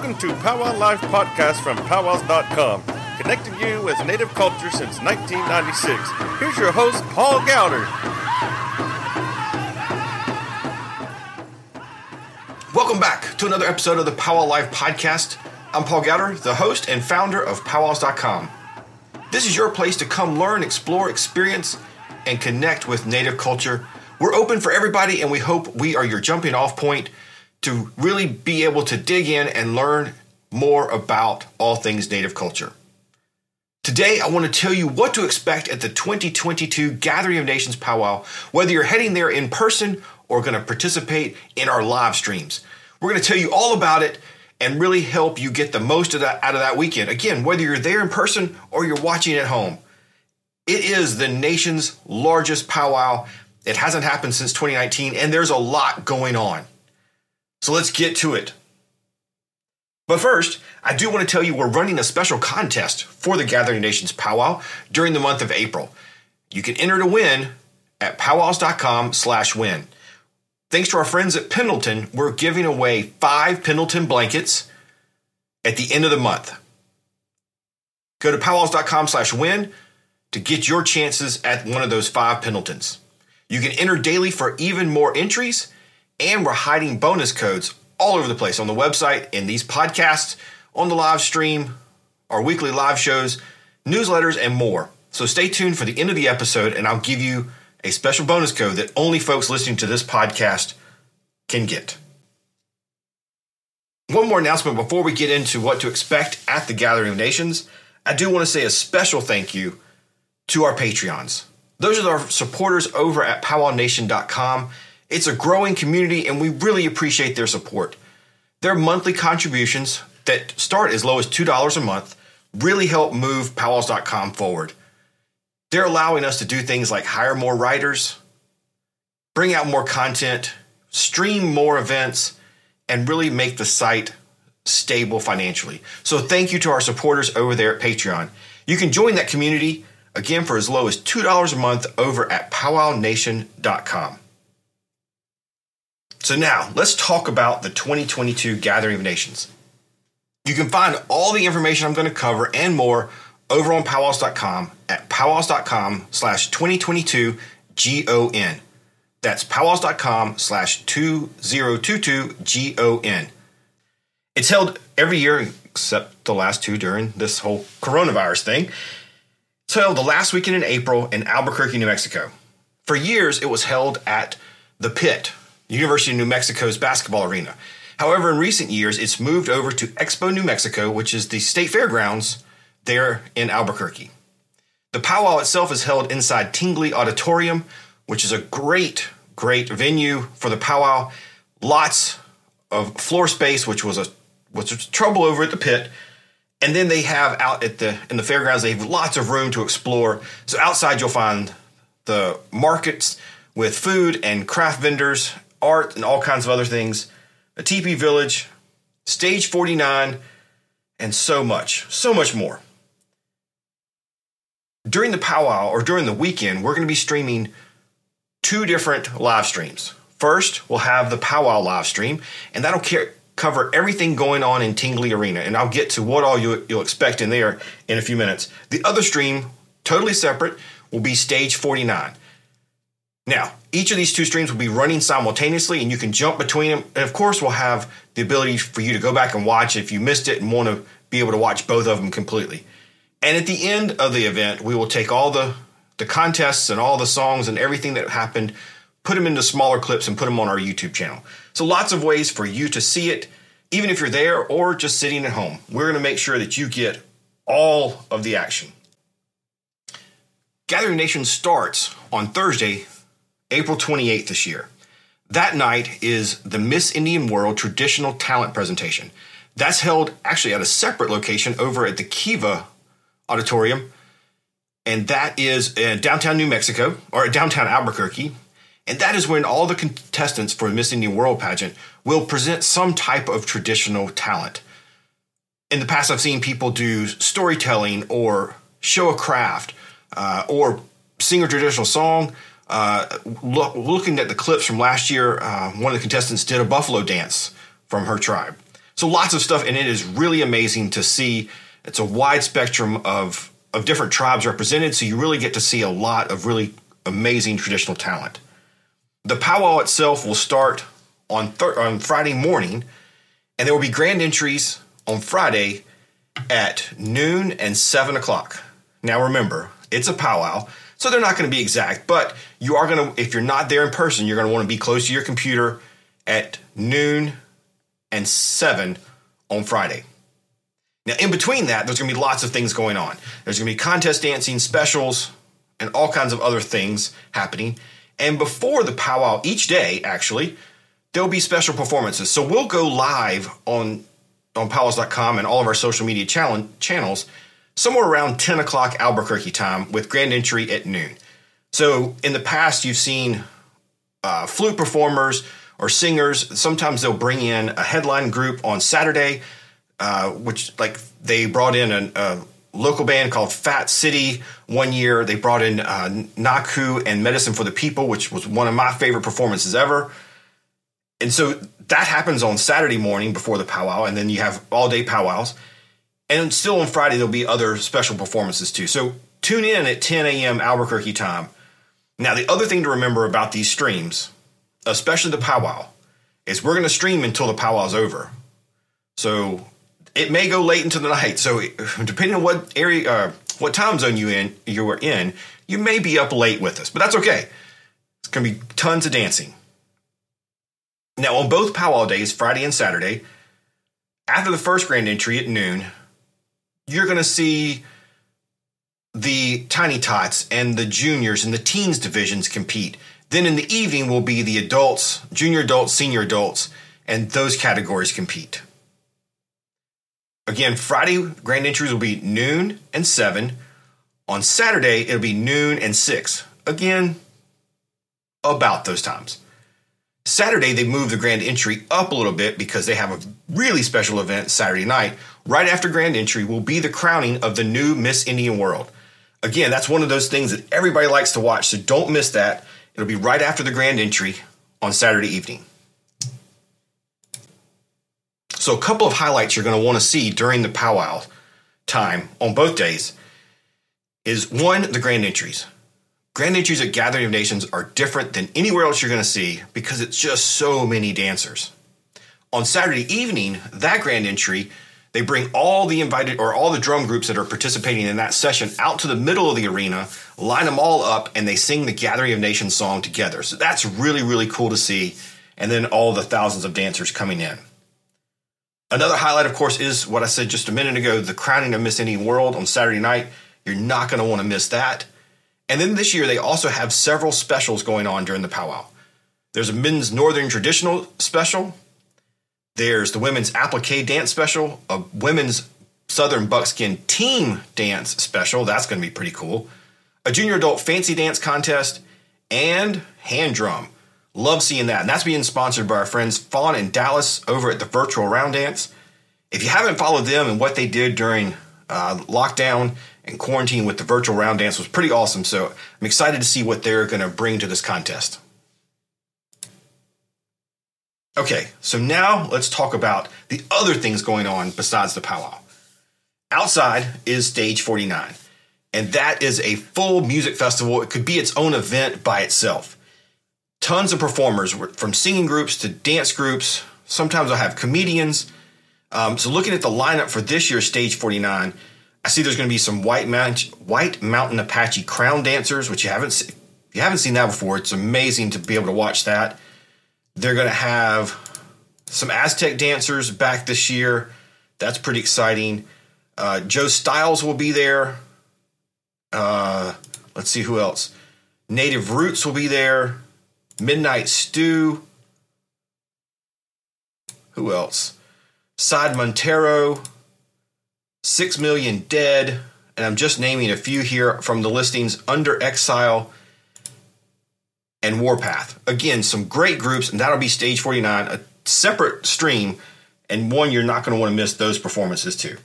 Welcome to Powwow Life Podcast from powwows.com, connecting you with Native culture since 1996. Here's your host, Paul Gowder. Welcome back to another episode of the Powwow Life Podcast. I'm Paul Gowder, the host and founder of powwows.com. This is your place to come learn, explore, experience, and connect with Native culture. We're open for everybody, and we hope we are your jumping off point to really be able to dig in and learn more about all things Native culture. Today, I want to tell you what to expect at the 2022 Gathering of Nations Powwow, whether you're heading there in person or going to participate in our live streams. We're going to tell you all about it and really help you get the most of that out of that weekend. Again, whether you're there in person or you're watching at home. It is the nation's largest powwow. It hasn't happened since 2019 and there's a lot going on. So let's get to it. But first, I do want to tell you we're running a special contest for the Gathering Nations Powwow during the month of April. You can enter to win at powwows.com slash win. Thanks to our friends at Pendleton, we're giving away five Pendleton blankets at the end of the month. Go to powwows.com slash win to get your chances at one of those five Pendletons. You can enter daily for even more entries and we're hiding bonus codes all over the place on the website, in these podcasts, on the live stream, our weekly live shows, newsletters, and more. So stay tuned for the end of the episode, and I'll give you a special bonus code that only folks listening to this podcast can get. One more announcement before we get into what to expect at the Gathering of Nations. I do want to say a special thank you to our Patreons. Those are our supporters over at powwownation.com it's a growing community, and we really appreciate their support. Their monthly contributions that start as low as $2 a month really help move powwows.com forward. They're allowing us to do things like hire more writers, bring out more content, stream more events, and really make the site stable financially. So thank you to our supporters over there at Patreon. You can join that community again for as low as $2 a month over at powwownation.com. So now let's talk about the 2022 Gathering of Nations. You can find all the information I'm going to cover and more over on powwows.com at powwows.com slash 2022 GON. That's powwows.com slash 2022 GON. It's held every year except the last two during this whole coronavirus thing. It's held the last weekend in April in Albuquerque, New Mexico. For years, it was held at the Pit, University of New Mexico's basketball arena. However, in recent years, it's moved over to Expo New Mexico, which is the state fairgrounds there in Albuquerque. The powwow itself is held inside Tingley Auditorium, which is a great, great venue for the powwow. Lots of floor space, which was a was trouble over at the pit. And then they have out at the in the fairgrounds, they have lots of room to explore. So outside you'll find the markets with food and craft vendors art, and all kinds of other things, a teepee village, stage 49, and so much, so much more. During the powwow or during the weekend, we're going to be streaming two different live streams. First, we'll have the powwow live stream, and that'll cover everything going on in Tingley Arena. And I'll get to what all you, you'll expect in there in a few minutes. The other stream, totally separate, will be stage 49. Now, each of these two streams will be running simultaneously and you can jump between them. And of course, we'll have the ability for you to go back and watch if you missed it and want to be able to watch both of them completely. And at the end of the event, we will take all the, the contests and all the songs and everything that happened, put them into smaller clips and put them on our YouTube channel. So lots of ways for you to see it, even if you're there or just sitting at home. We're going to make sure that you get all of the action. Gathering Nation starts on Thursday, April 28th this year. That night is the Miss Indian World Traditional Talent Presentation. That's held actually at a separate location over at the Kiva Auditorium, and that is in downtown New Mexico or downtown Albuquerque. And that is when all the contestants for the Miss Indian World pageant will present some type of traditional talent. In the past, I've seen people do storytelling or show a craft uh, or sing a traditional song uh, look, looking at the clips from last year, uh, one of the contestants did a buffalo dance from her tribe. So lots of stuff, and it is really amazing to see. It's a wide spectrum of of different tribes represented, so you really get to see a lot of really amazing traditional talent. The powwow itself will start on thir- on Friday morning, and there will be grand entries on Friday at noon and seven o'clock. Now remember, it's a powwow, so they're not going to be exact, but you are going to, if you're not there in person, you're going to want to be close to your computer at noon and seven on Friday. Now, in between that, there's going to be lots of things going on. There's going to be contest dancing, specials, and all kinds of other things happening. And before the powwow, each day, actually, there'll be special performances. So we'll go live on on powwows.com and all of our social media channel, channels somewhere around 10 o'clock Albuquerque time with grand entry at noon. So in the past, you've seen uh, flute performers or singers. Sometimes they'll bring in a headline group on Saturday, uh, which like they brought in a, a, local band called Fat City one year. They brought in uh, Nahko and Medicine for the People, which was one of my favorite performances ever. And so that happens on Saturday morning before the powwow, and then you have all day powwows. And still on Friday, there'll be other special performances too. So tune in at 10 a.m. Albuquerque time. Now, the other thing to remember about these streams, especially the powwow, is we're going to stream until the powwow's over. So it may go late into the night. So depending on what area, uh, what time zone you in, you are in, you may be up late with us, but that's okay. It's going to be tons of dancing. Now, on both powwow days, Friday and Saturday, after the first grand entry at noon, you're going to see the tiny tots and the juniors and the teens divisions compete. Then in the evening will be the adults, junior adults, senior adults, and those categories compete. Again, Friday grand entries will be noon and 7. On Saturday, it'll be noon and 6. Again, about those times. Saturday, they move the grand entry up a little bit because they have a really special event Saturday night. Right after grand entry will be the crowning of the new Miss Indian World. Again, that's one of those things that everybody likes to watch, so don't miss that. It'll be right after the grand entry on Saturday evening. So, a couple of highlights you're going to want to see during the powwow time on both days is one, the grand entries. Grand entries at Gathering of Nations are different than anywhere else you're going to see because it's just so many dancers. On Saturday evening, that grand entry, they bring all the invited or all the drum groups that are participating in that session out to the middle of the arena, line them all up, and they sing the Gathering of Nations song together. So that's really, really cool to see. And then all the thousands of dancers coming in. Another highlight, of course, is what I said just a minute ago the crowning of Miss Indian World on Saturday night. You're not going to want to miss that. And then this year, they also have several specials going on during the powwow. There's a men's Northern traditional special. There's the women's applique dance special, a women's Southern buckskin team dance special. That's going to be pretty cool. A junior adult fancy dance contest and hand drum. Love seeing that. And that's being sponsored by our friends Fawn and Dallas over at the Virtual Round Dance. If you haven't followed them and what they did during uh, lockdown and quarantine with the virtual round dance was pretty awesome. So I'm excited to see what they're going to bring to this contest. Okay, so now let's talk about the other things going on besides the powwow. Outside is stage 49, and that is a full music festival. It could be its own event by itself. Tons of performers from singing groups to dance groups. Sometimes I'll have comedians. Um, so, looking at the lineup for this year's Stage 49, I see there's going to be some White Mountain, White Mountain Apache crown dancers, which you haven't se- you haven't seen that before. It's amazing to be able to watch that. They're going to have some Aztec dancers back this year. That's pretty exciting. Uh, Joe Styles will be there. Uh, let's see who else. Native Roots will be there. Midnight Stew. Who else? Side Montero. Six Million Dead, and I'm just naming a few here from the listings Under Exile and Warpath. Again, some great groups, and that'll be Stage 49, a separate stream, and one you're not going to want to miss those performances too.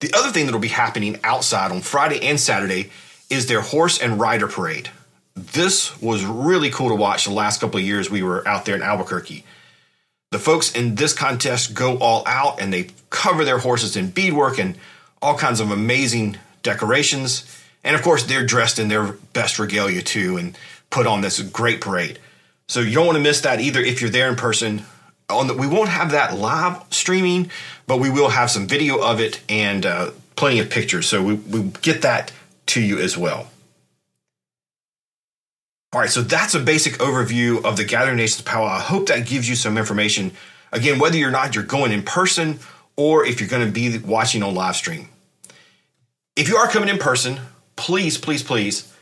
The other thing that'll be happening outside on Friday and Saturday is their horse and rider parade. This was really cool to watch the last couple of years we were out there in Albuquerque. The folks in this contest go all out and they cover their horses in beadwork and all kinds of amazing decorations. And of course, they're dressed in their best regalia too and put on this great parade. So you don't want to miss that either if you're there in person. On the, we won't have that live streaming, but we will have some video of it and uh, plenty of pictures. So we, we get that to you as well. All right, so that's a basic overview of the Gathering Nations Powwow. I hope that gives you some information. Again, whether or not you're going in person or if you're going to be watching on live stream. If you are coming in person, please, please, please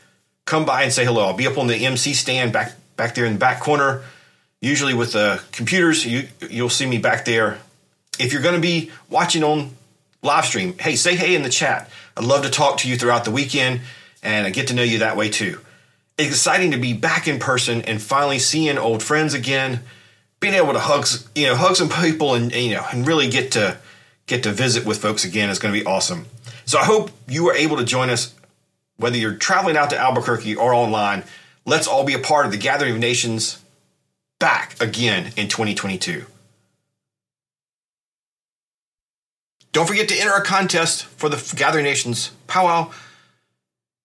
come by and say hello. I'll be up on the MC stand back back there in the back corner. Usually with the computers, you you'll see me back there. If you're going to be watching on live stream, hey, say hey in the chat. I'd love to talk to you throughout the weekend and I get to know you that way too. It's exciting to be back in person and finally seeing old friends again, being able to hug, you know, hug some people and you know, and really get to get to visit with folks again is going to be awesome. So I hope you are able to join us whether you're traveling out to Albuquerque or online. Let's all be a part of the Gathering of Nations back again in 2022. Don't forget to enter our contest for the Gathering Nations powwow,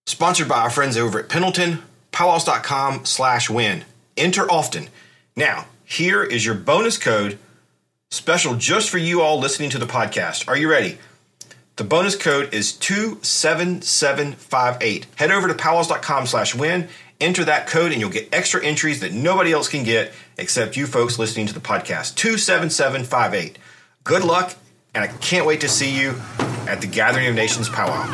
sponsored by our friends over at Pendleton, powwows.com slash win. Enter often. Now, here is your bonus code, special just for you all listening to the podcast. Are you ready? The bonus code is 27758. Head over to powwows.com slash win, enter that code, and you'll get extra entries that nobody else can get except you folks listening to the podcast. 27758. Good luck, and I can't wait to see you at the Gathering of Nations Powwow.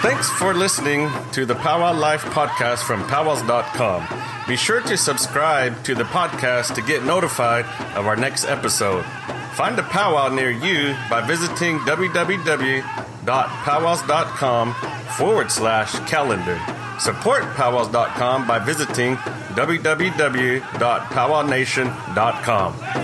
Thanks for listening to the Powwow Life podcast from powwows.com. Be sure to subscribe to the podcast to get notified of our next episode. Find a powwow near you by visiting www.powwows.com forward slash calendar. Support powwows.com by visiting www.powwownation.com.